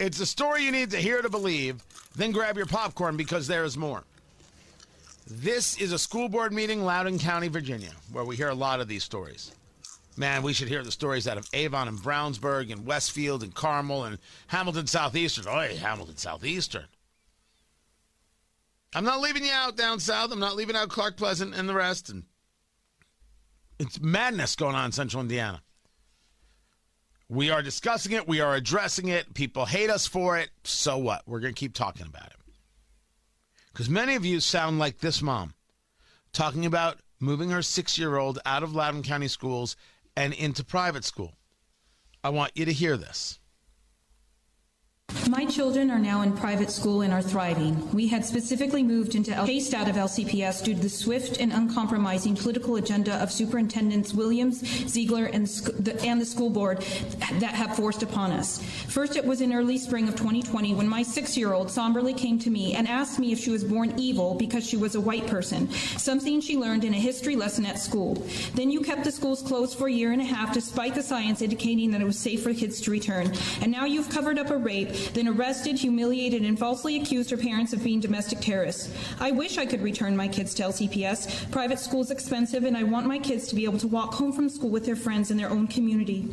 It's a story you need to hear to believe. Then grab your popcorn because there is more. This is a school board meeting, Loudoun County, Virginia, where we hear a lot of these stories. Man, we should hear the stories out of Avon and Brownsburg and Westfield and Carmel and Hamilton Southeastern. Oh, Hamilton Southeastern. I'm not leaving you out down south. I'm not leaving out Clark Pleasant and the rest. And it's madness going on in central Indiana. We are discussing it. We are addressing it. People hate us for it. So what? We're going to keep talking about it. Because many of you sound like this mom talking about moving her six year old out of Loudoun County schools and into private school. I want you to hear this. My children are now in private school and are thriving. We had specifically moved into L- chased out of LCPS due to the swift and uncompromising political agenda of Superintendents Williams, Ziegler, and, the, and the school board that have forced upon us. First, it was in early spring of 2020 when my six-year-old somberly came to me and asked me if she was born evil because she was a white person, something she learned in a history lesson at school. Then you kept the schools closed for a year and a half despite the science indicating that it was safe for kids to return. And now you've covered up a rape then arrested, humiliated, and falsely accused her parents of being domestic terrorists. I wish I could return my kids to LCPS. Private school is expensive, and I want my kids to be able to walk home from school with their friends in their own community.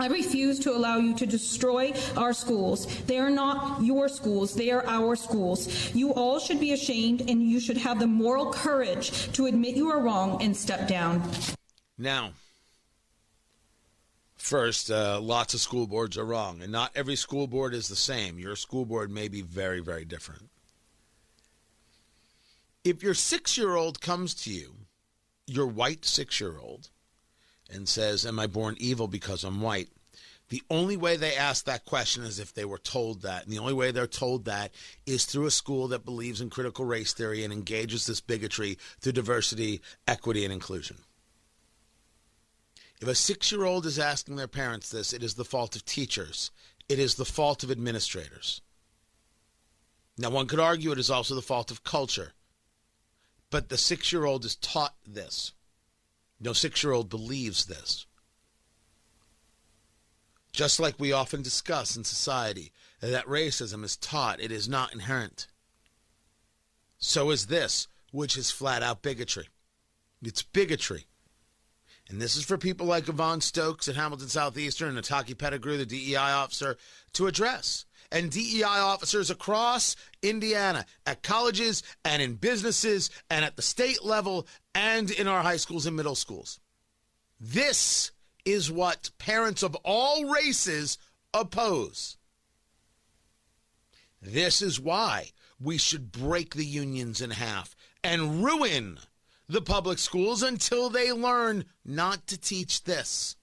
I refuse to allow you to destroy our schools. They are not your schools, they are our schools. You all should be ashamed and you should have the moral courage to admit you are wrong and step down. Now, First, uh, lots of school boards are wrong, and not every school board is the same. Your school board may be very, very different. If your six year old comes to you, your white six year old, and says, Am I born evil because I'm white? The only way they ask that question is if they were told that. And the only way they're told that is through a school that believes in critical race theory and engages this bigotry through diversity, equity, and inclusion. If a six year old is asking their parents this, it is the fault of teachers, it is the fault of administrators. Now, one could argue it is also the fault of culture, but the six year old is taught this. No six year old believes this. Just like we often discuss in society, that racism is taught, it is not inherent. So is this, which is flat out bigotry. It's bigotry. And this is for people like Yvonne Stokes at Hamilton Southeastern and Nataki Pettigrew, the DEI officer, to address. And DEI officers across Indiana at colleges and in businesses and at the state level and in our high schools and middle schools. This is what parents of all races oppose. This is why we should break the unions in half and ruin the public schools until they learn not to teach this.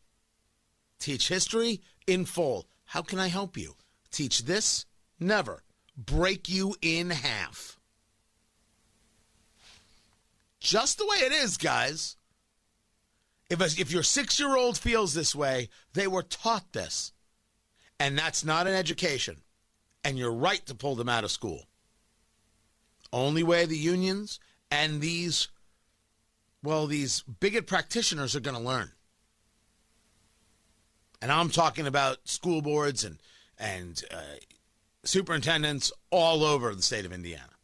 Teach history in full. How can I help you? Teach this? Never. Break you in half. Just the way it is, guys. If, a, if your six year old feels this way, they were taught this. And that's not an education. And you're right to pull them out of school. Only way the unions and these well, these bigot practitioners are going to learn. And I'm talking about school boards and and uh, superintendents all over the state of Indiana.